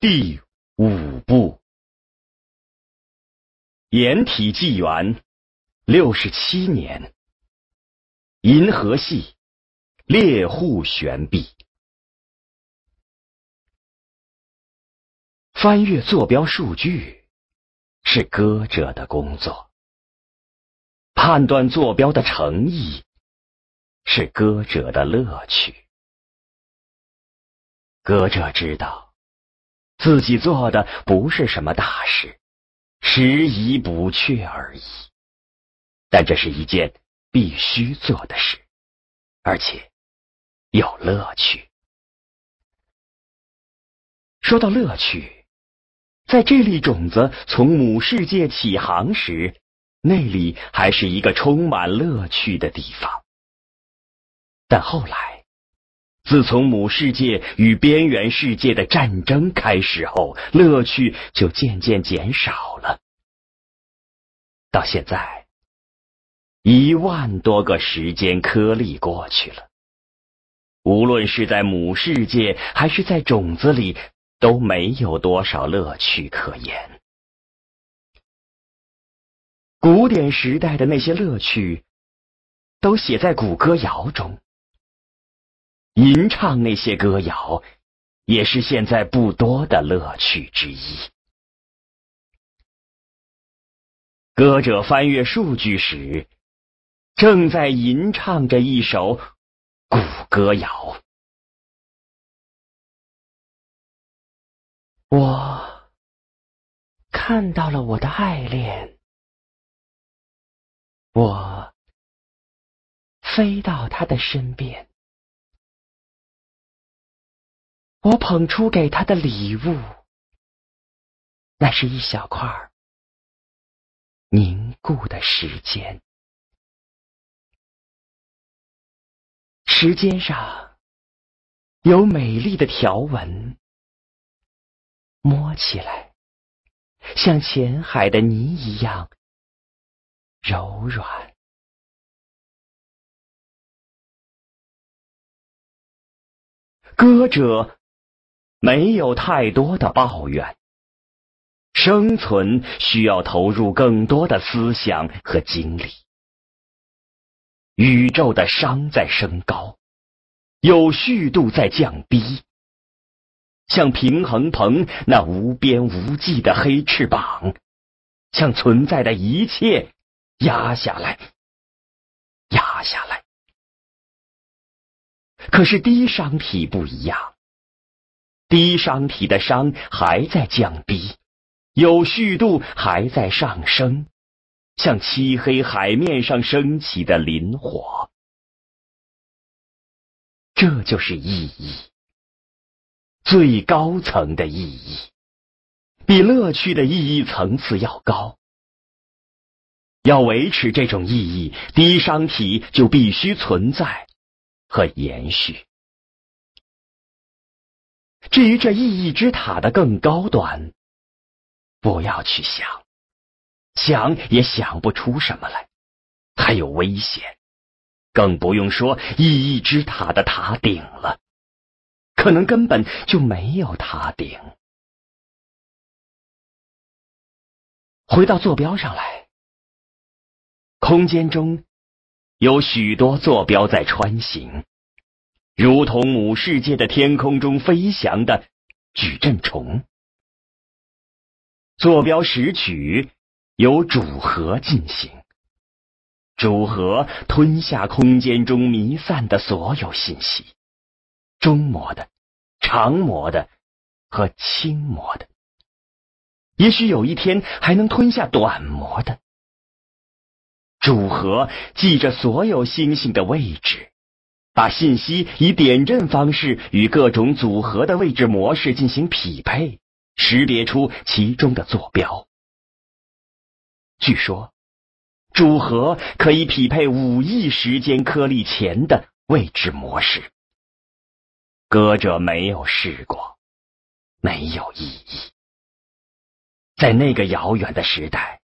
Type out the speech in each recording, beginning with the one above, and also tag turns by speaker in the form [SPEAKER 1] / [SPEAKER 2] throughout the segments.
[SPEAKER 1] 第五部，掩体纪元六十七年，银河系。猎户悬臂，翻阅坐标数据。是歌者的工作，判断坐标的诚意。是歌者的乐趣。歌者知道自己做的不是什么大事，时宜不确而已。但这是一件必须做的事，而且有乐趣。说到乐趣，在这粒种子从母世界起航时，那里还是一个充满乐趣的地方。但后来，自从母世界与边缘世界的战争开始后，乐趣就渐渐减少了。到现在，一万多个时间颗粒过去了，无论是在母世界还是在种子里，都没有多少乐趣可言。古典时代的那些乐趣，都写在古歌谣中。吟唱那些歌谣，也是现在不多的乐趣之一。歌者翻阅数据时，正在吟唱着一首古歌谣。
[SPEAKER 2] 我看到了我的爱恋，我飞到他的身边。我捧出给他的礼物，那是一小块凝固的时间。时间上有美丽的条纹，摸起来像浅海的泥一样柔软。
[SPEAKER 1] 歌者。没有太多的抱怨。生存需要投入更多的思想和精力。宇宙的熵在升高，有序度在降低，像平衡棚那无边无际的黑翅膀，将存在的一切压下来，压下来。可是低熵体不一样。低熵体的熵还在降低，有序度还在上升，像漆黑海面上升起的磷火。这就是意义，最高层的意义，比乐趣的意义层次要高。要维持这种意义，低熵体就必须存在和延续。至于这意义之塔的更高端，不要去想，想也想不出什么来，还有危险，更不用说意义之塔的塔顶了，可能根本就没有塔顶。回到坐标上来，空间中有许多坐标在穿行。如同母世界的天空中飞翔的矩阵虫，坐标拾取由主核进行，主核吞下空间中弥散的所有信息，中模的、长模的和轻模的，也许有一天还能吞下短模的。主核记着所有星星的位置。把信息以点阵方式与各种组合的位置模式进行匹配，识别出其中的坐标。据说，组合可以匹配五亿时间颗粒前的位置模式。歌者没有试过，没有意义。在那个遥远的时代，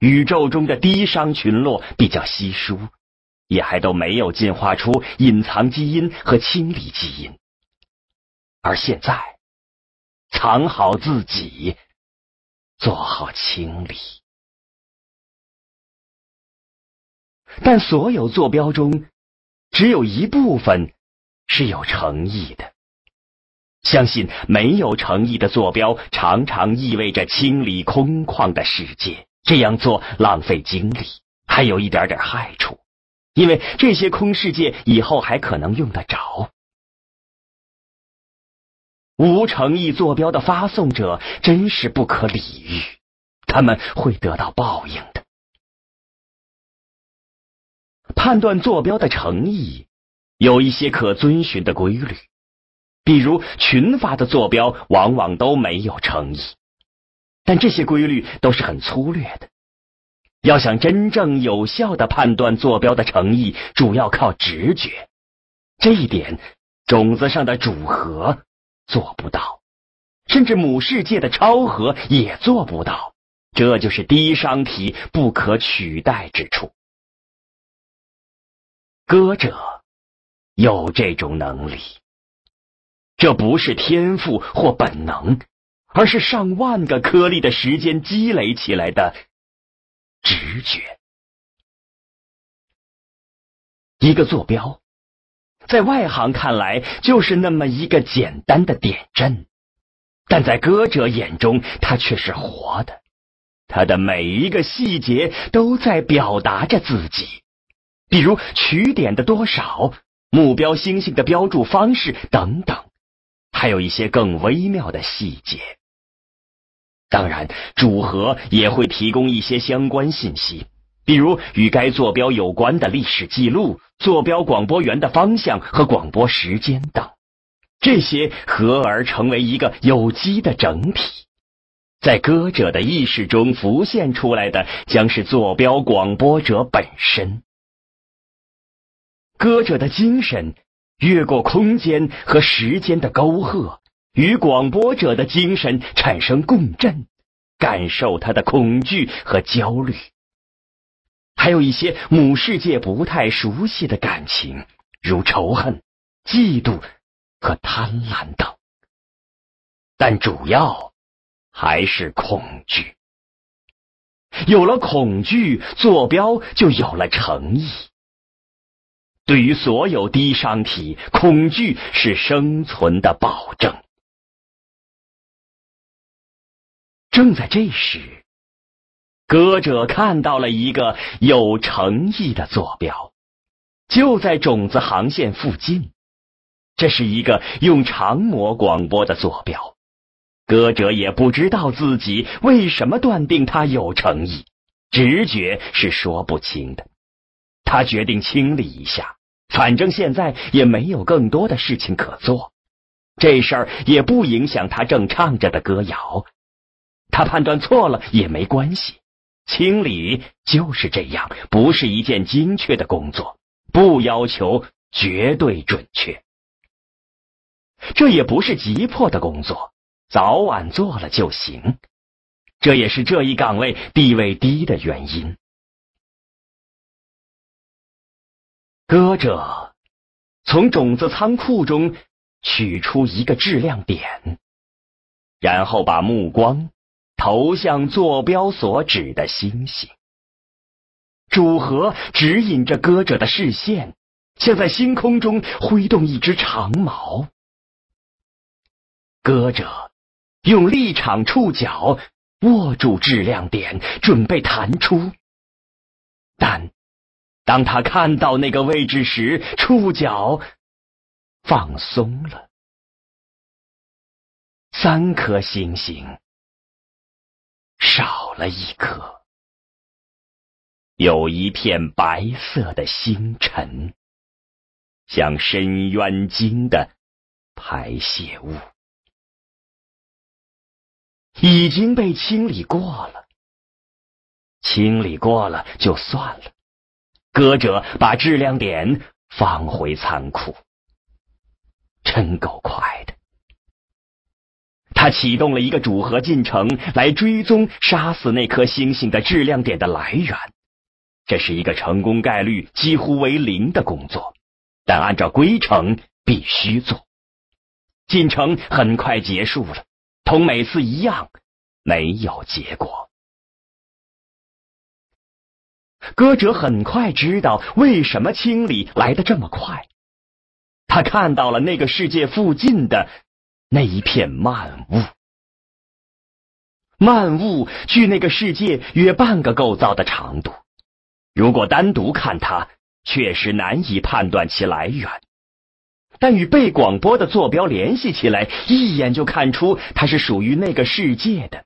[SPEAKER 1] 宇宙中的低熵群落比较稀疏。也还都没有进化出隐藏基因和清理基因，而现在，藏好自己，做好清理。但所有坐标中，只有一部分是有诚意的。相信没有诚意的坐标，常常意味着清理空旷的世界。这样做浪费精力，还有一点点害处，因为这些空世界以后还可能用得着。无诚意坐标的发送者真是不可理喻，他们会得到报应的。判断坐标的诚意有一些可遵循的规律，比如群发的坐标往往都没有诚意，但这些规律都是很粗略的。要想真正有效的判断坐标的诚意，主要靠直觉。这一点，种子上的主和做不到，甚至母世界的超和也做不到。这就是低商体不可取代之处。歌者有这种能力，这不是天赋或本能，而是上万个颗粒的时间积累起来的直觉。一个坐标，在外行看来就是那么一个简单的点阵，但在歌者眼中，它却是活的，它的每一个细节都在表达着自己。比如取点的多少、目标星星的标注方式等等，还有一些更微妙的细节。当然，主和也会提供一些相关信息，比如与该坐标有关的历史记录、坐标广播源的方向和广播时间等。这些合而成为一个有机的整体，在歌者的意识中浮现出来的，将是坐标广播者本身。歌者的精神越过空间和时间的沟壑，与广播者的精神产生共振，感受他的恐惧和焦虑，还有一些母世界不太熟悉的感情，如仇恨、嫉妒和贪婪等。但主要还是恐惧。有了恐惧，坐标就有了诚意。对于所有低商体，恐惧是生存的保证。正在这时，歌者看到了一个有诚意的坐标，就在种子航线附近。这是一个用长模广播的坐标，歌者也不知道自己为什么断定他有诚意，直觉是说不清的。他决定清理一下，反正现在也没有更多的事情可做。这事儿也不影响他正唱着的歌谣。他判断错了也没关系，清理就是这样，不是一件精确的工作，不要求绝对准确。这也不是急迫的工作，早晚做了就行。这也是这一岗位地位低的原因。歌者从种子仓库中取出一个质量点，然后把目光投向坐标所指的星星。主核指引着歌者的视线，像在星空中挥动一只长矛。歌者用立场触角握住质量点，准备弹出，但。当他看到那个位置时，触角放松了，三颗星星少了一颗，有一片白色的星辰，像深渊鲸的排泄物，已经被清理过了。清理过了就算了。歌者把质量点放回仓库，真够快的。他启动了一个主核进程来追踪杀死那颗星星的质量点的来源。这是一个成功概率几乎为零的工作，但按照规程必须做。进程很快结束了，同每次一样，没有结果。歌者很快知道为什么清理来的这么快。他看到了那个世界附近的那一片漫雾。漫雾距那个世界约半个构造的长度。如果单独看它，确实难以判断其来源。但与被广播的坐标联系起来，一眼就看出它是属于那个世界的。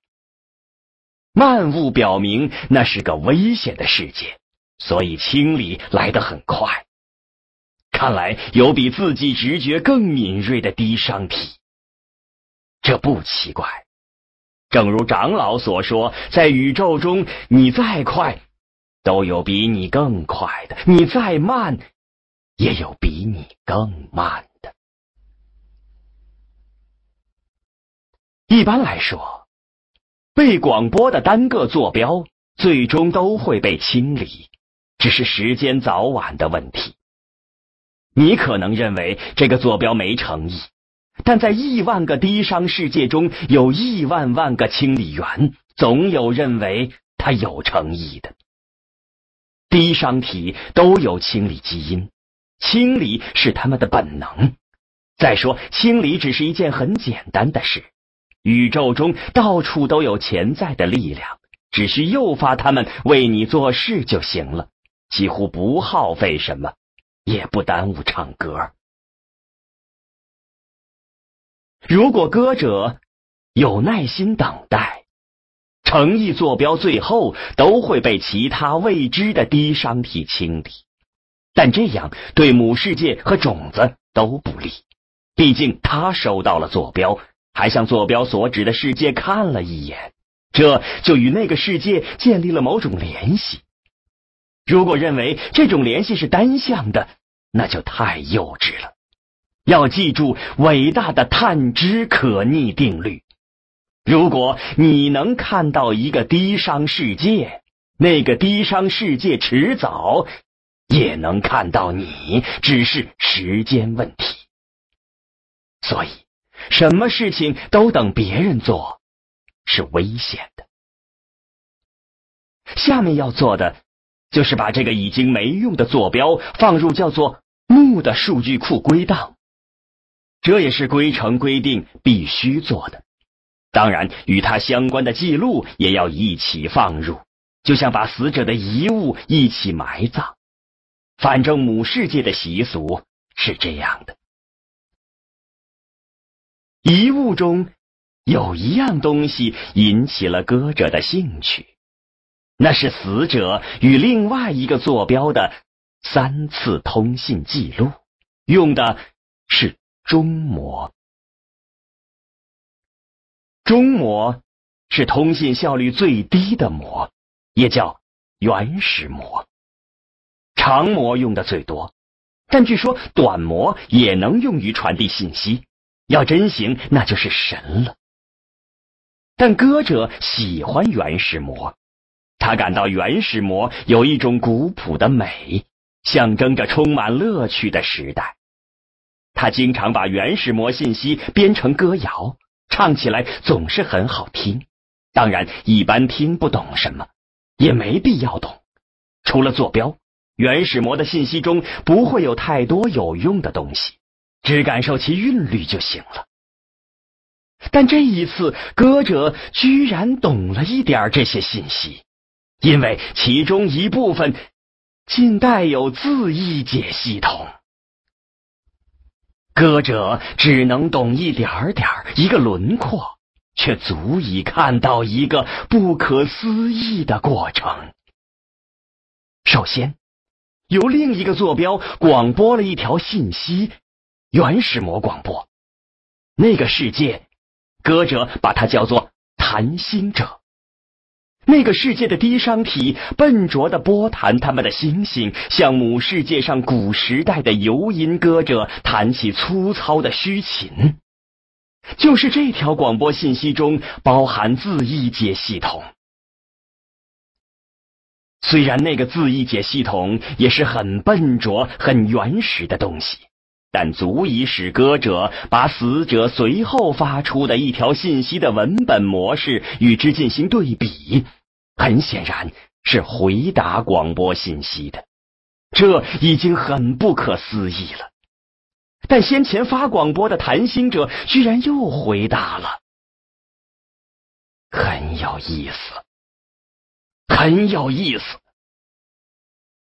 [SPEAKER 1] 漫雾表明那是个危险的世界，所以清理来得很快。看来有比自己直觉更敏锐的低商体，这不奇怪。正如长老所说，在宇宙中，你再快，都有比你更快的；你再慢，也有比你更慢的。一般来说，被广播的单个坐标最终都会被清理，只是时间早晚的问题。你可能认为这个坐标没诚意。但在亿万个低商世界中，有亿万万个清理员，总有认为他有诚意的。低商体都有清理基因，清理是他们的本能。再说，清理只是一件很简单的事。宇宙中到处都有潜在的力量，只需诱发他们为你做事就行了，几乎不耗费什么，也不耽误唱歌。如果歌者有耐心等待，诚意坐标最后都会被其他未知的低商体清理，但这样对母世界和种子都不利。毕竟他收到了坐标，还向坐标所指的世界看了一眼，这就与那个世界建立了某种联系。如果认为这种联系是单向的，那就太幼稚了。要记住伟大的探知可逆定律。如果你能看到一个低商世界，那个低商世界迟早也能看到你，只是时间问题。所以，什么事情都等别人做是危险的。下面要做的就是把这个已经没用的坐标放入叫做“木”的数据库归档。这也是规程规定必须做的，当然与他相关的记录也要一起放入，就像把死者的遗物一起埋葬。反正母世界的习俗是这样的。遗物中有一样东西引起了歌者的兴趣，那是死者与另外一个坐标的三次通信记录，用的。中模，中模是通信效率最低的模，也叫原始模。长模用的最多，但据说短模也能用于传递信息。要真行，那就是神了。但歌者喜欢原始模，他感到原始模有一种古朴的美，象征着充满乐趣的时代。他经常把原始魔信息编成歌谣，唱起来总是很好听。当然，一般听不懂什么，也没必要懂。除了坐标，原始魔的信息中不会有太多有用的东西，只感受其韵律就行了。但这一次，歌者居然懂了一点这些信息，因为其中一部分竟带有字义解系统。歌者只能懂一点儿点儿一个轮廓，却足以看到一个不可思议的过程。首先，由另一个坐标广播了一条信息，原始模广播。那个世界，歌者把它叫做谈心者。那个世界的低商体笨拙的波弹他们的星星，像母世界上古时代的游吟歌者弹起粗糙的虚琴。就是这条广播信息中包含字义解系统。虽然那个字义解系统也是很笨拙、很原始的东西，但足以使歌者把死者随后发出的一条信息的文本模式与之进行对比，很显然是回答广播信息的。这已经很不可思议了。但先前发广播的谈心者居然又回答了，很有意思，很有意思。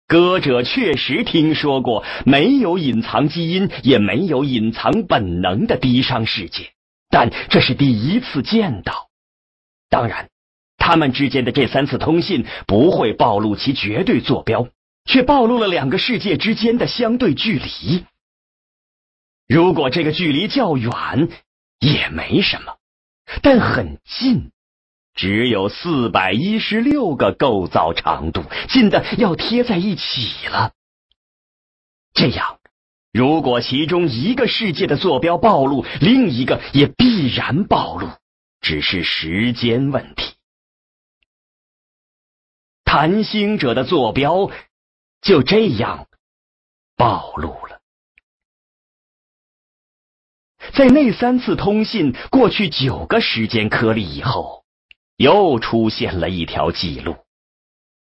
[SPEAKER 1] 歌者确实听说过没有隐藏基因也没有隐藏本能的低商世界，但这是第一次见到。当然，他们之间的这三次通信不会暴露其绝对坐标，却暴露了两个世界之间的相对距离。如果这个距离较远，也没什么；但很近，只有四百一十六个构造长度，近的要贴在一起了。这样，如果其中一个世界的坐标暴露，另一个也必然暴露，只是时间问题。谈星者的坐标就这样暴露了。在那三次通信过去九个时间颗粒以后，又出现了一条记录。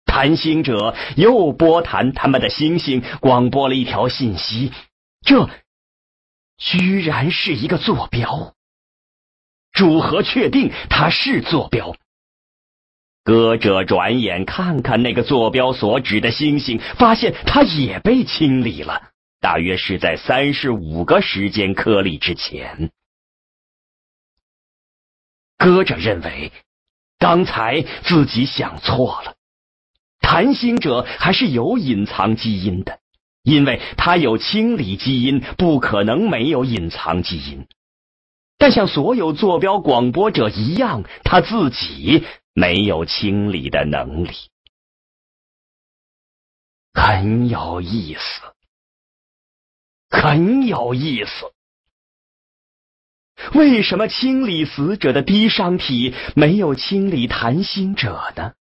[SPEAKER 1] 谈星者又拨谈他们的星星，广播了一条信息。这居然是一个坐标。主和确定它是坐标。歌者转眼看看那个坐标所指的星星，发现它也被清理了。大约是在三十五个时间颗粒之前，歌者认为刚才自己想错了。谈星者还是有隐藏基因的，因为他有清理基因，不可能没有隐藏基因。但像所有坐标广播者一样，他自己没有清理的能力，很有意思。很有意思，为什么清理死者的低伤体没有清理谈心者呢？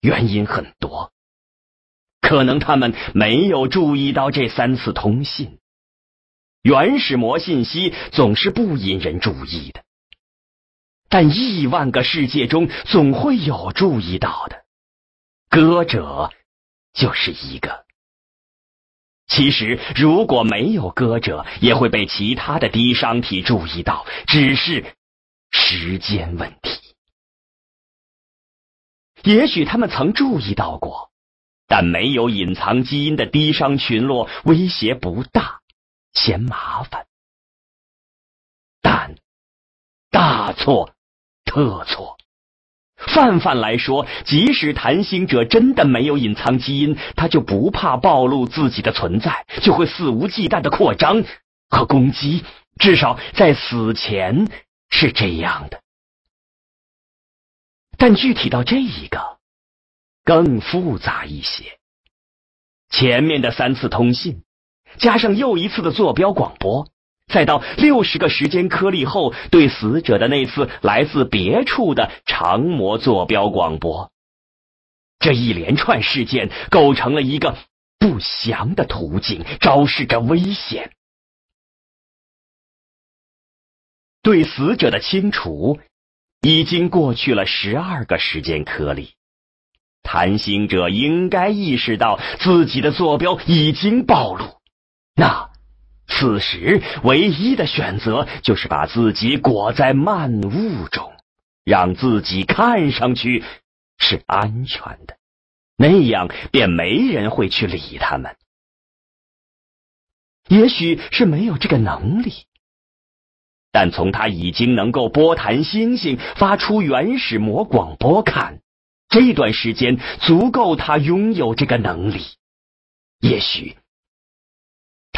[SPEAKER 1] 原因很多，可能他们没有注意到这三次通信。原始膜信息总是不引人注意的，但亿万个世界中总会有注意到的。歌者就是一个。其实，如果没有歌者，也会被其他的低商体注意到，只是时间问题。也许他们曾注意到过，但没有隐藏基因的低商群落威胁不大，嫌麻烦。但大错特错。泛泛来说，即使谈星者真的没有隐藏基因，他就不怕暴露自己的存在，就会肆无忌惮的扩张和攻击。至少在死前是这样的。但具体到这一个，更复杂一些。前面的三次通信，加上又一次的坐标广播。再到六十个时间颗粒后，对死者的那次来自别处的长模坐标广播，这一连串事件构成了一个不祥的途径，昭示着危险。对死者的清除已经过去了十二个时间颗粒，谈心者应该意识到自己的坐标已经暴露。那。此时唯一的选择就是把自己裹在漫雾中，让自己看上去是安全的，那样便没人会去理他们。也许是没有这个能力，但从他已经能够波弹星星、发出原始魔广播看，这段时间足够他拥有这个能力。也许。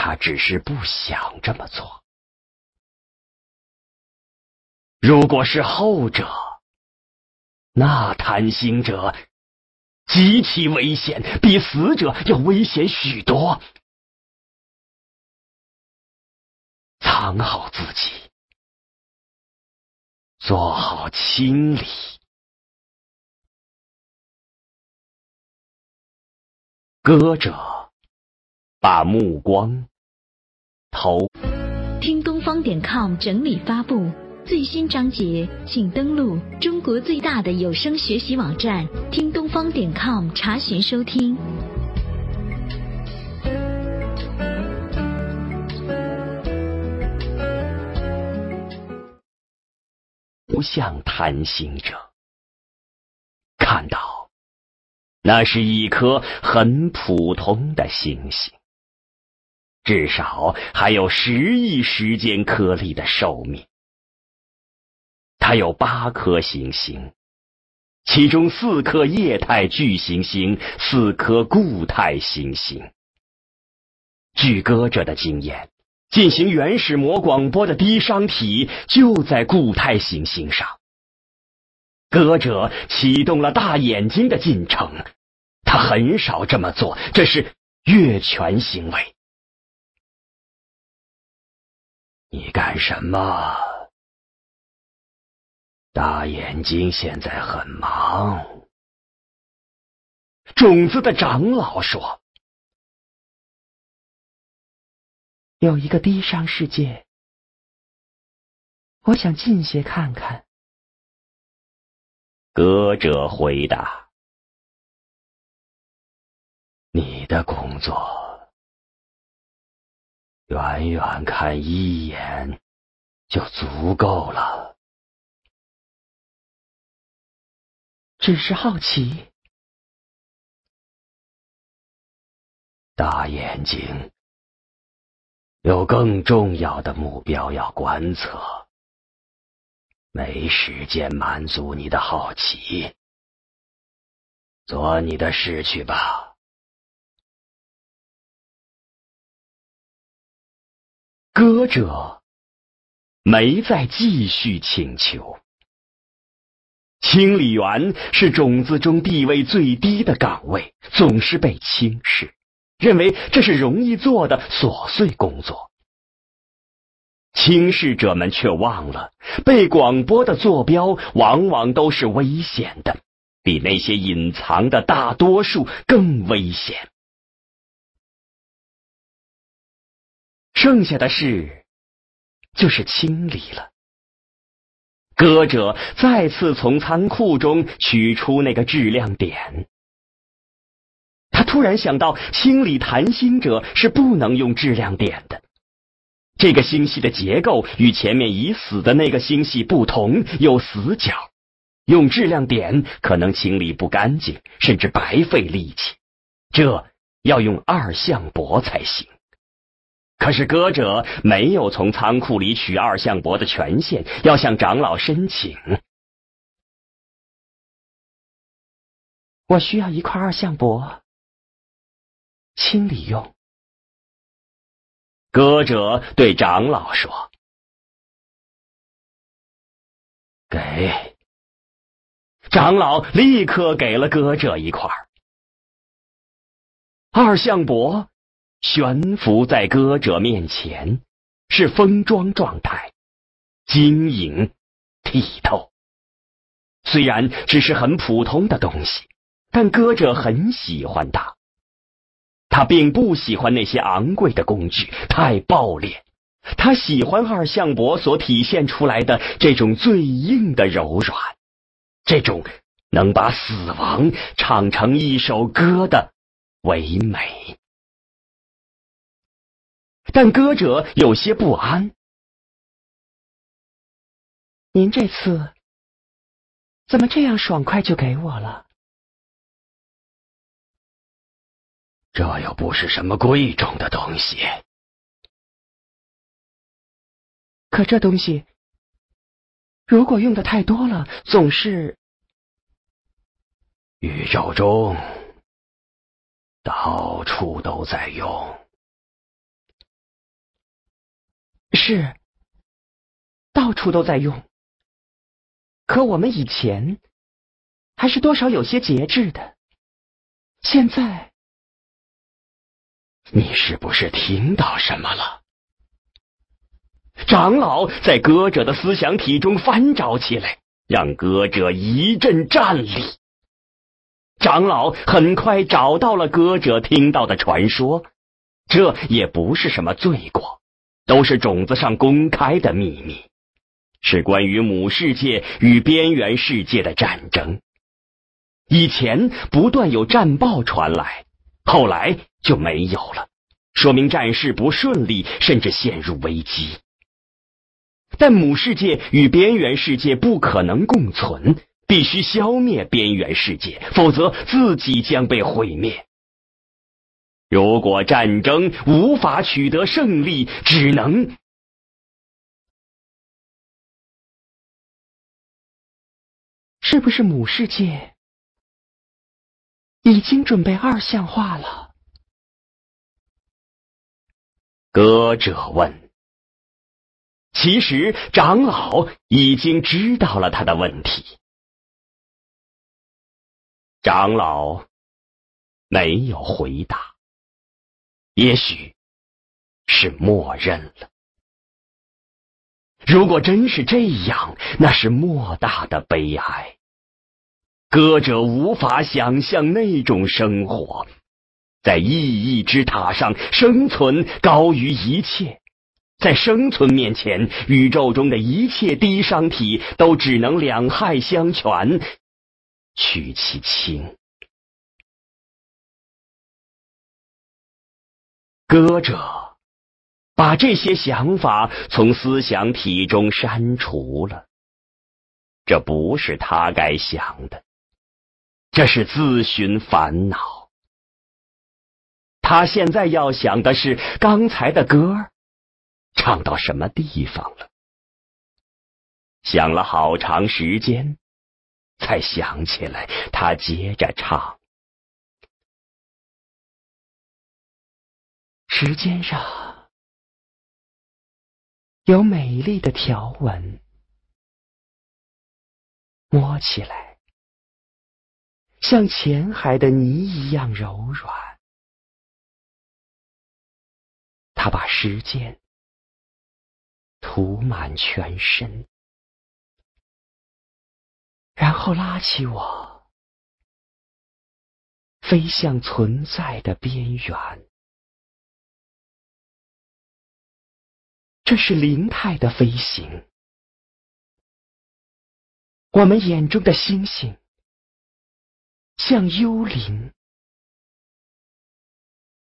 [SPEAKER 1] 他只是不想这么做。如果是后者，那贪心者极其危险，比死者要危险许多。藏好自己，做好清理。歌者。把目光头。
[SPEAKER 3] 听东方点 com 整理发布最新章节，请登录中国最大的有声学习网站听东方点 com 查询收听。
[SPEAKER 1] 不像贪心者，看到那是一颗很普通的星星，至少还有十亿时间颗粒的寿命。它有八颗行星，其中四颗液态巨行星，四颗固态行星。据歌者的经验。进行原始膜广播的低商体就在固态行星上。歌者启动了大眼睛的进程，他很少这么做，这是越权行为。你干什么？大眼睛现在很忙。种子的长老说。
[SPEAKER 2] 有一个低商世界，我想近些看看。
[SPEAKER 1] 歌者回答：“你的工作，远远看一眼就足够了。
[SPEAKER 2] 只是好奇，
[SPEAKER 1] 大眼睛。”有更重要的目标要观测，没时间满足你的好奇，做你的事去吧。歌者没再继续请求。清理员是种子中地位最低的岗位，总是被轻视。认为这是容易做的琐碎工作，轻视者们却忘了，被广播的坐标往往都是危险的，比那些隐藏的大多数更危险。剩下的事就是清理了。歌者再次从仓库中取出那个质量点。他突然想到，清理弹心者是不能用质量点的。这个星系的结构与前面已死的那个星系不同，有死角，用质量点可能清理不干净，甚至白费力气。这要用二向箔才行。可是歌者没有从仓库里取二向箔的权限，要向长老申请。
[SPEAKER 2] 我需要一块二向箔。清理用。
[SPEAKER 1] 歌者对长老说：“给。”长老立刻给了歌者一块二向箔，悬浮在歌者面前，是封装状态，晶莹剔透。虽然只是很普通的东西，但歌者很喜欢它。他并不喜欢那些昂贵的工具，太暴烈。他喜欢二向箔所体现出来的这种最硬的柔软，这种能把死亡唱成一首歌的唯美。但歌者有些不安。
[SPEAKER 2] 您这次怎么这样爽快就给我了？
[SPEAKER 1] 这又不是什么贵重的东西，
[SPEAKER 2] 可这东西如果用的太多了，总是
[SPEAKER 1] 宇宙中到处都在用，
[SPEAKER 2] 是到处都在用。可我们以前还是多少有些节制的，现在。
[SPEAKER 1] 你是不是听到什么了？长老在歌者的思想体中翻找起来，让歌者一阵战栗。长老很快找到了歌者听到的传说，这也不是什么罪过，都是种子上公开的秘密，是关于母世界与边缘世界的战争。以前不断有战报传来，后来就没有了，说明战事不顺利，甚至陷入危机。但母世界与边缘世界不可能共存，必须消灭边缘世界，否则自己将被毁灭。如果战争无法取得胜利，只能
[SPEAKER 2] 是不是母世界已经准备二项化了？
[SPEAKER 1] 歌者问。其实长老已经知道了他的问题。长老没有回答，也许是默认了。如果真是这样，那是莫大的悲哀。歌者无法想象那种生活，在意义之塔上生存高于一切。在生存面前，宇宙中的一切低商体都只能两害相权，取其轻。歌者把这些想法从思想体中删除了，这不是他该想的，这是自寻烦恼。他现在要想的是刚才的歌唱到什么地方了？想了好长时间，才想起来。他接着唱：
[SPEAKER 2] 时间上有美丽的条纹，摸起来。像浅海的泥一样柔软。他把时间。涂满全身，然后拉起我，飞向存在的边缘。这是灵态的飞行。我们眼中的星星，像幽灵；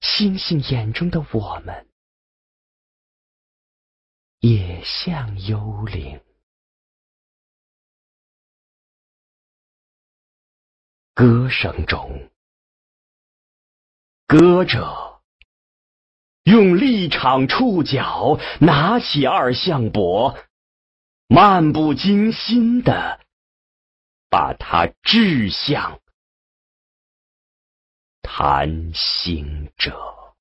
[SPEAKER 2] 星星眼中的我们。也像幽灵。歌声中，歌者用立场触角拿起二向箔，漫不经心的把它掷向谈心者。